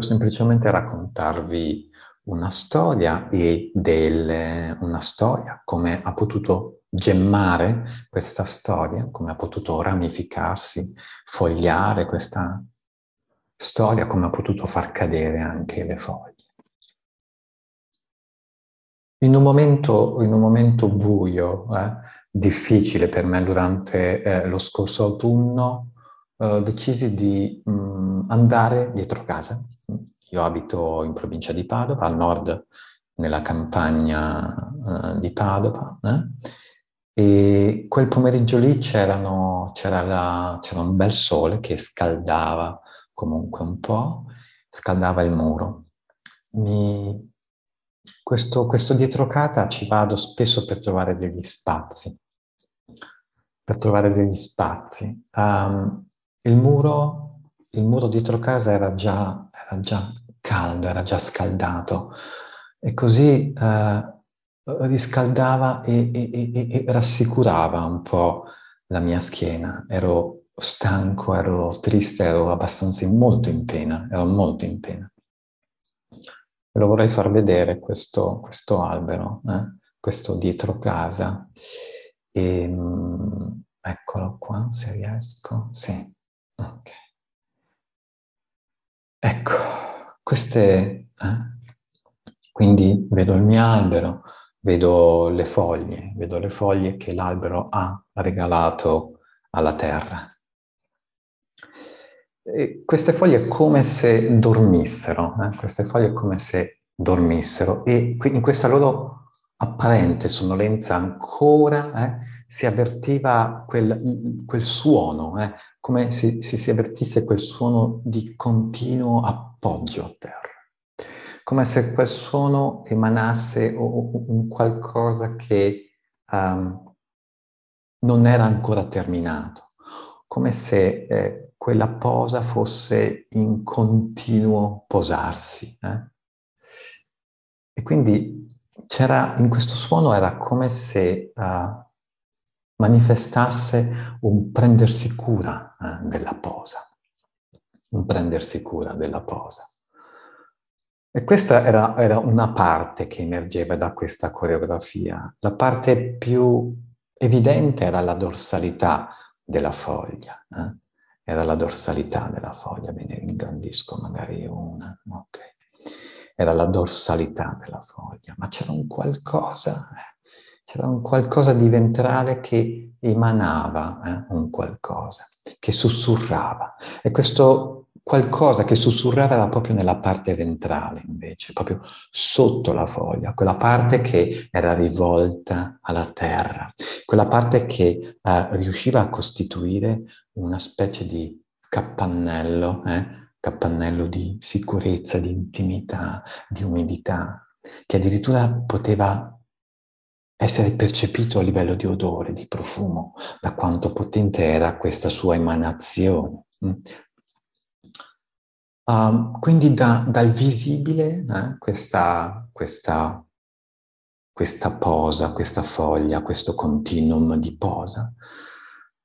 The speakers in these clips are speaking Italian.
Volevo semplicemente raccontarvi una storia e delle, una storia, come ha potuto gemmare questa storia, come ha potuto ramificarsi, fogliare questa storia, come ha potuto far cadere anche le foglie. In un momento, in un momento buio, eh, difficile per me durante eh, lo scorso autunno, eh, decisi di mh, mm, andare dietro casa. Io abito in provincia di Padova, a nord nella campagna uh, di Padova, eh? e quel pomeriggio lì c'era un bel sole che scaldava comunque un po', scaldava il muro. Mi, questo, questo dietro casa ci vado spesso per trovare degli spazi, per trovare degli spazi. Um, il muro, il muro dietro casa era già, era già caldo, era già scaldato e così eh, riscaldava e, e, e, e, rassicurava un po' la mia schiena. Ero stanco, ero triste, ero abbastanza molto in pena, ero molto in pena. Lo vorrei far vedere questo, questo albero, eh? questo dietro casa. E, um, eccolo qua, se riesco. Sì, ok. Ecco, queste, eh? quindi vedo il mio albero, vedo le foglie, vedo le foglie che l'albero ha regalato alla terra. E queste foglie come se dormissero, eh? queste foglie come se dormissero e in questa loro apparente sonnolenza ancora eh, si avvertiva quel, quel suono, eh, come se, se si avvertisse quel suono di continuo appoggio a terra, come se quel suono emanasse un qualcosa che um, non era ancora terminato, come se eh, quella posa fosse in continuo posarsi. Eh? E quindi c'era, in questo suono era come se uh, manifestasse un prendersi cura eh, della posa, un prendersi cura della posa. E questa era, era, una parte che emergeva da questa coreografia. La parte più evidente era la dorsalità della foglia. Eh? Era la dorsalità della foglia, ve ne ingrandisco magari una. Ok. Era la dorsalità della foglia, ma c'era un qualcosa eh? C'era un qualcosa di ventrale che emanava eh, un qualcosa, che sussurrava. E questo qualcosa che sussurrava era proprio nella parte ventrale, invece, proprio sotto la foglia, quella parte che era rivolta alla terra, quella parte che eh, riusciva a costituire una specie di cappannello, eh, cappannello di sicurezza, di intimità, di umidità, che addirittura poteva essere percepito a livello di odore, di profumo, da quanto potente era questa sua emanazione. Uh, quindi da, dal visibile eh, questa, questa, questa posa, questa foglia, questo continuum di posa,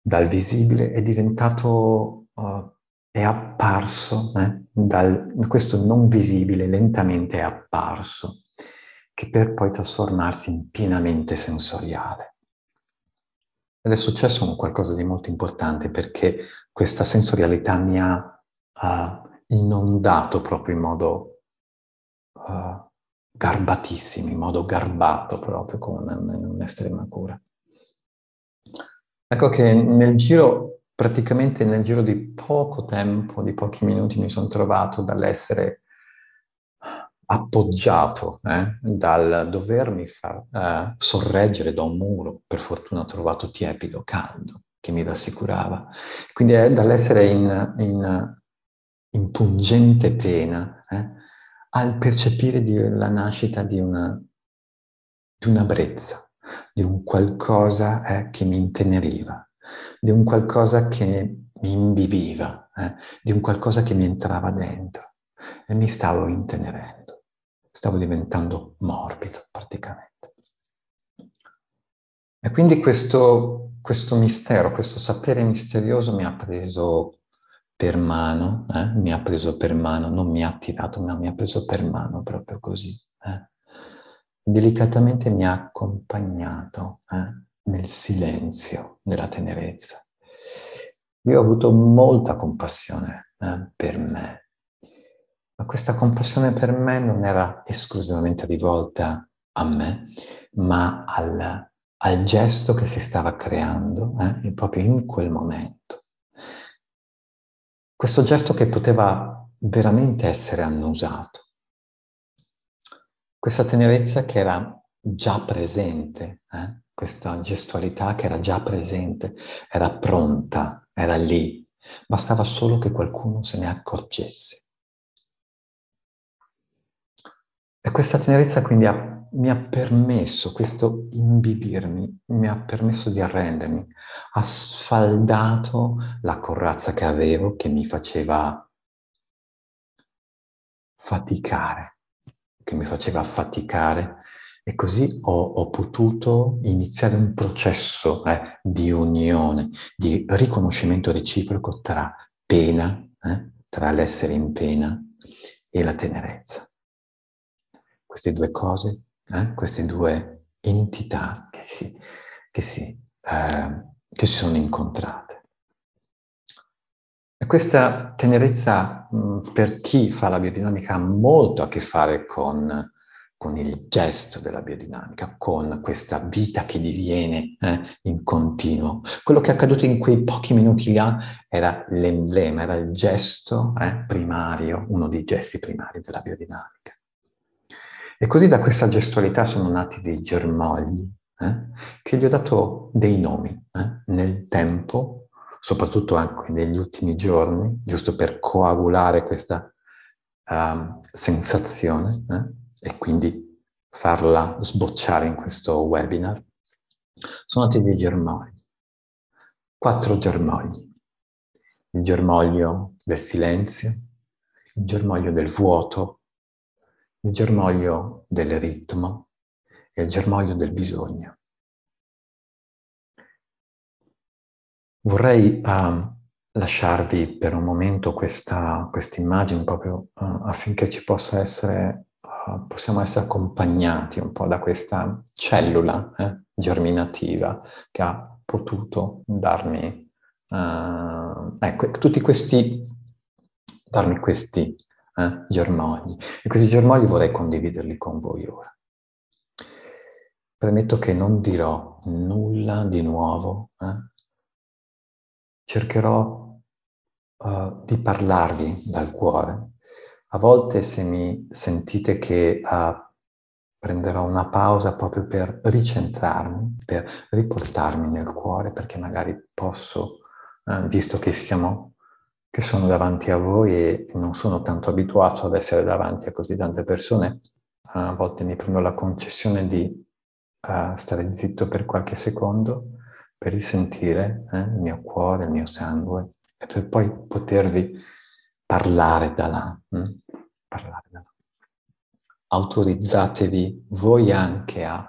dal visibile è diventato, uh, è apparso, eh, dal, questo non visibile lentamente è apparso che per poi trasformarsi in pienamente sensoriale. Ed è successo un qualcosa di molto importante perché questa sensorialità mi ha uh, inondato proprio in modo uh, garbatissimo, in modo garbato proprio con un'estrema cura. Ecco che nel giro, praticamente nel giro di poco tempo, di pochi minuti, mi sono trovato dall'essere appoggiato eh, dal dovermi far eh, sorreggere da un muro, per fortuna ho trovato tiepido, caldo, che mi rassicurava. Quindi è dall'essere in, in, in pungente pena eh, al percepire di, la nascita di una, di una brezza, di un qualcosa eh, che mi inteneriva, di un qualcosa che mi imbibiva, eh, di un qualcosa che mi entrava dentro e mi stavo intenerendo stavo diventando morbido praticamente. E quindi questo, questo mistero, questo sapere misterioso mi ha preso per mano, eh? mi ha preso per mano, non mi ha tirato, ma mi ha preso per mano proprio così. Eh? Delicatamente mi ha accompagnato eh? nel silenzio della tenerezza. Io ho avuto molta compassione eh, per me, ma questa compassione per me non era esclusivamente rivolta a me, ma al, al gesto che si stava creando eh, proprio in quel momento. Questo gesto che poteva veramente essere annusato. Questa tenerezza che era già presente, eh? questa gestualità che era già presente, era pronta, era lì. Bastava solo che qualcuno se ne accorgesse. E questa tenerezza quindi ha, mi ha permesso, questo imbibirmi, mi ha permesso di arrendermi, ha sfaldato la corazza che avevo che mi faceva faticare, che mi faceva faticare. E così ho, ho potuto iniziare un processo eh, di unione, di riconoscimento reciproco tra pena, eh, tra l'essere in pena e la tenerezza queste due cose, eh? queste due entità che si, che si, eh, che si sono incontrate. E questa tenerezza mh, per chi fa la biodinamica ha molto a che fare con, con il gesto della biodinamica, con questa vita che diviene eh, in continuo. Quello che è accaduto in quei pochi minuti là era l'emblema, era il gesto eh, primario, uno dei gesti primari della biodinamica. E così da questa gestualità sono nati dei germogli, eh, che gli ho dato dei nomi eh, nel tempo, soprattutto anche negli ultimi giorni, giusto per coagulare questa uh, sensazione eh, e quindi farla sbocciare in questo webinar. Sono nati dei germogli, quattro germogli. Il germoglio del silenzio, il germoglio del vuoto, il germoglio del ritmo e il germoglio del bisogno. Vorrei uh, lasciarvi per un momento questa immagine proprio uh, affinché ci possa essere, uh, possiamo essere accompagnati un po' da questa cellula eh, germinativa che ha potuto darmi, ecco, tutti questi, darmi questi eh, germogli. E questi germogli vorrei condividerli con voi ora. Premetto che non dirò nulla di nuovo. Eh? Cercherò uh, di parlarvi dal cuore. A volte se mi sentite che uh, prenderò una pausa proprio per ricentrarmi, per riportarmi nel cuore, perché magari posso, eh, visto che siamo che sono davanti a voi e non sono tanto abituato ad essere davanti a così tante persone, a volte mi prendo la concessione di uh, stare zitto per qualche secondo per risentire eh, il mio cuore, il mio sangue e per poi potervi parlare da là. Hm? Parlare da là. Autorizzatevi voi anche a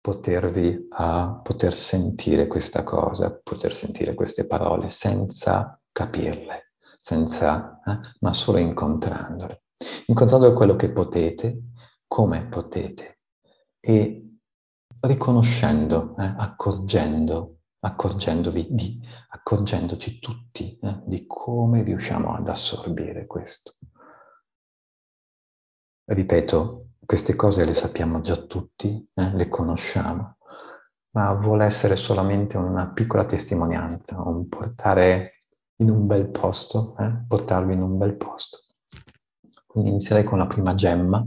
potervi, a poter sentire questa cosa, poter sentire queste parole senza capirle, senza, eh, ma solo incontrandole. Incontrando quello che potete, come potete, e riconoscendo, eh, accorgendo, accorgendovi di, accorgendoci tutti eh, di come riusciamo ad assorbire questo. Ripeto, queste cose le sappiamo già tutti, eh, le conosciamo, ma vuole essere solamente una piccola testimonianza, un portare in un bel posto, eh? portarvi in un bel posto. Quindi inizierei con la prima gemma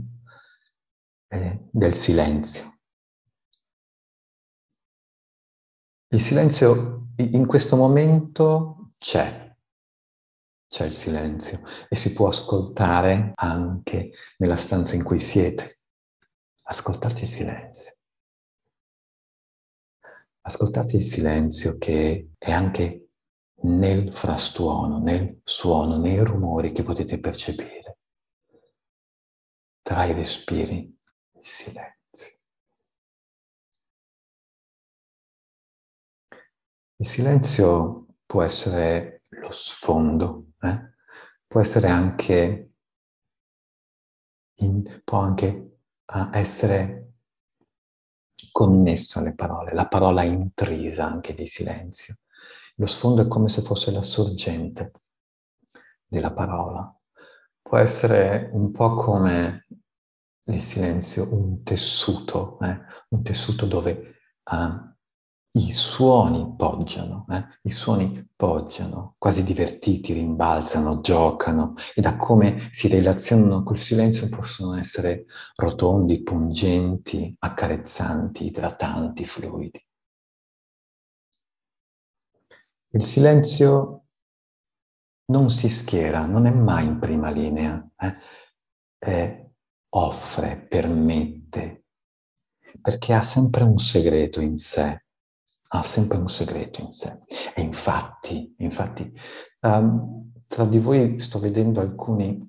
eh, del silenzio. Il silenzio in questo momento c'è, c'è il silenzio e si può ascoltare anche nella stanza in cui siete. Ascoltate il silenzio. Ascoltate il silenzio che è anche nel frastuono, nel suono, nei rumori che potete percepire. Tra i respiri, il silenzio. Il silenzio può essere lo sfondo, eh? può essere anche, in, può anche uh, essere connesso alle parole, la parola intrisa anche di silenzio. Lo sfondo è come se fosse la sorgente della parola. Può essere un po' come il silenzio, un tessuto, eh? un tessuto dove uh, i suoni poggiano, eh? i suoni poggiano, quasi divertiti, rimbalzano, giocano e da come si relazionano col silenzio possono essere rotondi, pungenti, accarezzanti, idratanti, fluidi. Il silenzio non si schiera, non è mai in prima linea, eh? è, offre, permette, perché ha sempre un segreto in sé ha sempre un segreto in sé. E infatti, infatti, um, tra di voi sto vedendo alcuni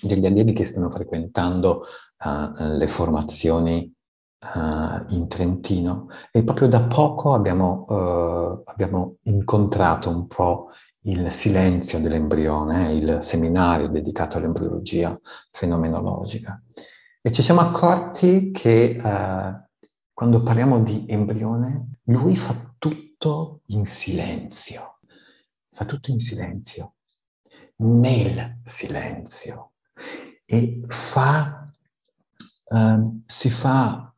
degli allievi che stanno frequentando uh, le formazioni uh, in Trentino e proprio da poco abbiamo, uh, abbiamo incontrato un po' il silenzio dell'embrione, il seminario dedicato all'embriologia fenomenologica. E ci siamo accorti che quando parliamo di embrione, lui fa tutto in silenzio, fa tutto in silenzio, nel silenzio e fa, eh, si fa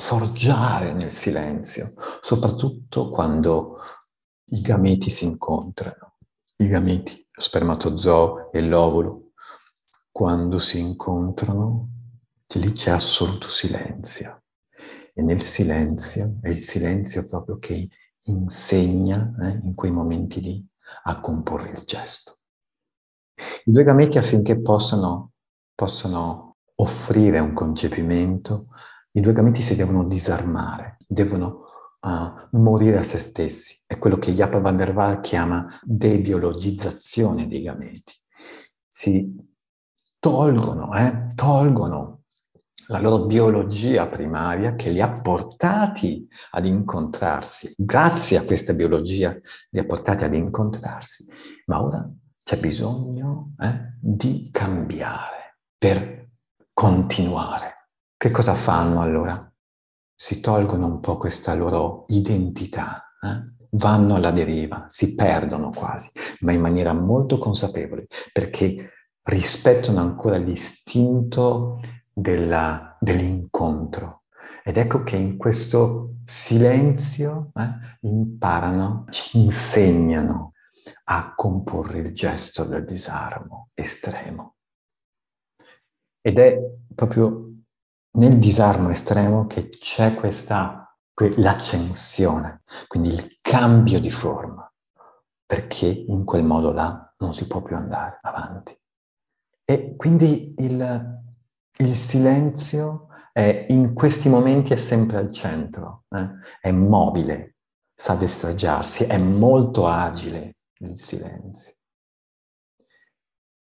forgiare nel silenzio, soprattutto quando i gameti si incontrano, i gameti, lo spermatozoo e l'ovulo, quando si incontrano, lì c'è assoluto silenzio e nel silenzio, è il silenzio proprio che insegna eh, in quei momenti lì a comporre il gesto. I due gameti affinché possano, possano offrire un concepimento, i due gameti si devono disarmare, devono uh, morire a se stessi. È quello che Japa van der Waal chiama debiologizzazione dei gameti. Si tolgono, eh, tolgono la loro biologia primaria che li ha portati ad incontrarsi. Grazie a questa biologia li ha portati ad incontrarsi. Ma ora c'è bisogno eh, di cambiare per continuare. Che cosa fanno allora? Si tolgono un po' questa loro identità, eh? vanno alla deriva, si perdono quasi, ma in maniera molto consapevole, perché rispettano ancora l'istinto della, dell'incontro. Ed ecco che in questo silenzio eh, imparano, ci insegnano a comporre il gesto del disarmo estremo. Ed è proprio nel disarmo estremo che c'è questa, l'accensione, quindi il cambio di forma, perché in quel modo là non si può più andare avanti. E quindi il, il silenzio è, in questi momenti è sempre al centro, eh? è mobile, sa destreggiarsi, è molto agile il silenzio.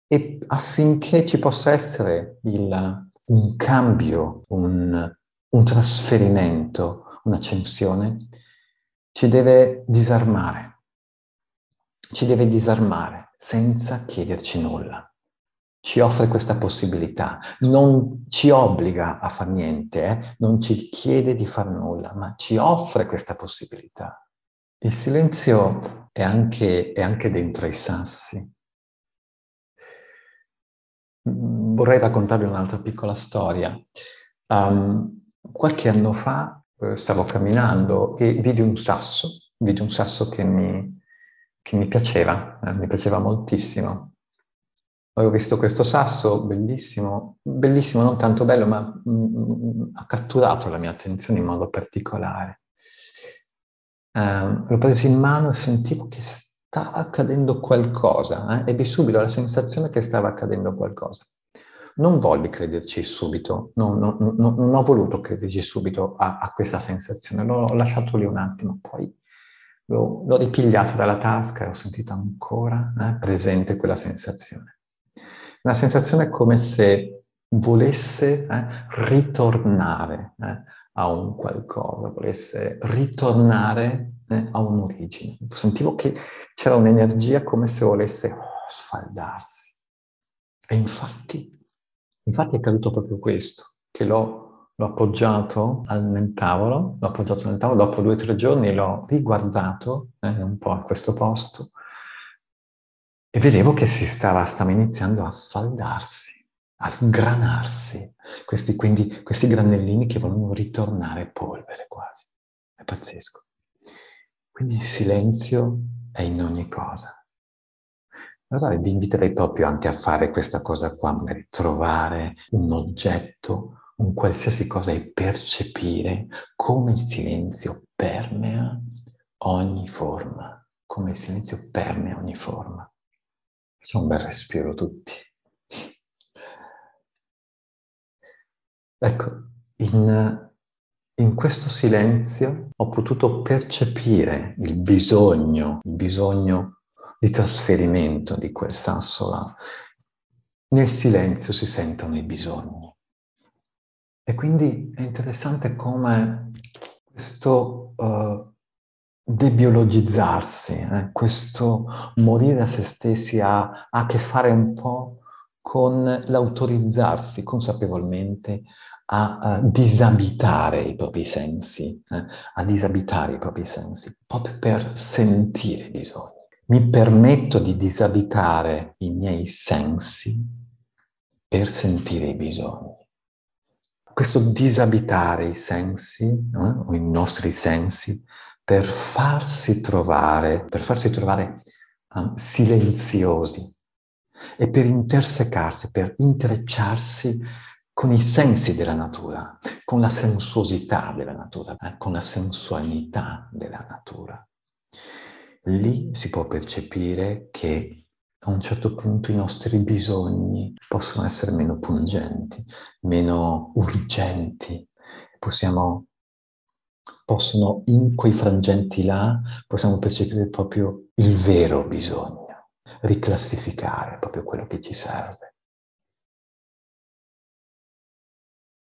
E affinché ci possa essere il, un cambio, un, un trasferimento, un'accensione, ci deve disarmare, ci deve disarmare senza chiederci nulla ci offre questa possibilità, non ci obbliga a fare niente, eh? non ci chiede di fare nulla, ma ci offre questa possibilità. Il silenzio è anche, è anche dentro i sassi. Vorrei raccontarvi un'altra piccola storia. Um, qualche anno fa eh, stavo camminando e vidi un sasso, vidi un sasso che mi, che mi piaceva, eh, mi piaceva moltissimo avevo visto questo sasso bellissimo, bellissimo, non tanto bello, ma mh, mm, mm, ha catturato la mia attenzione in modo particolare. Eh, l'ho preso in mano e sentivo che stava accadendo qualcosa, eh? ebbi subito la sensazione che stava accadendo qualcosa. Non volli crederci subito, non, non, non, non ho voluto crederci subito a, a questa sensazione, l'ho lasciato lì un attimo, poi l'ho, l'ho ripigliato dalla tasca e ho sentito ancora eh, presente quella sensazione. Una sensazione come se volesse eh, ritornare eh, a un qualcosa, volesse ritornare eh, a un'origine. Sentivo che c'era un'energia come se volesse oh, sfaldarsi. E infatti, infatti è accaduto proprio questo, che l'ho, l'ho appoggiato nel tavolo, l'ho appoggiato nel tavolo, dopo due o tre giorni l'ho riguardato eh, un po' a questo posto e vedevo che si stava, stava iniziando a sfaldarsi a sgranarsi, questi, quindi questi granellini che vogliono ritornare polvere quasi. È pazzesco. Quindi il silenzio è in ogni cosa. Allora vi inviterei proprio anche a fare questa cosa qua, magari trovare un oggetto, un qualsiasi cosa e percepire come il silenzio permea ogni forma, come il silenzio permea ogni forma. Facciamo un bel respiro tutti. Ecco, in, in questo silenzio ho potuto percepire il bisogno, il bisogno di trasferimento di quel sasso là. Nel silenzio si sentono i bisogni. E quindi è interessante come questo uh, debiologizzarsi, eh, questo morire a se stessi ha, a che fare un po' con l'autorizzarsi consapevolmente a, a, disabitare i propri sensi, eh, a disabitare i propri sensi, proprio per sentire i bisogni. Mi permetto di disabitare i miei sensi per sentire i bisogni. Questo disabitare i sensi, eh, o i nostri sensi, per farsi trovare, per farsi trovare um, silenziosi, e per intersecarsi, per intrecciarsi con i sensi della natura, con la sensuosità della natura, eh, con la sensualità della natura. Lì si può percepire che a un certo punto i nostri bisogni possono essere meno pungenti, meno urgenti. Possiamo, possono, in quei frangenti là, possiamo percepire proprio il vero bisogno riclassificare proprio quello che ci serve.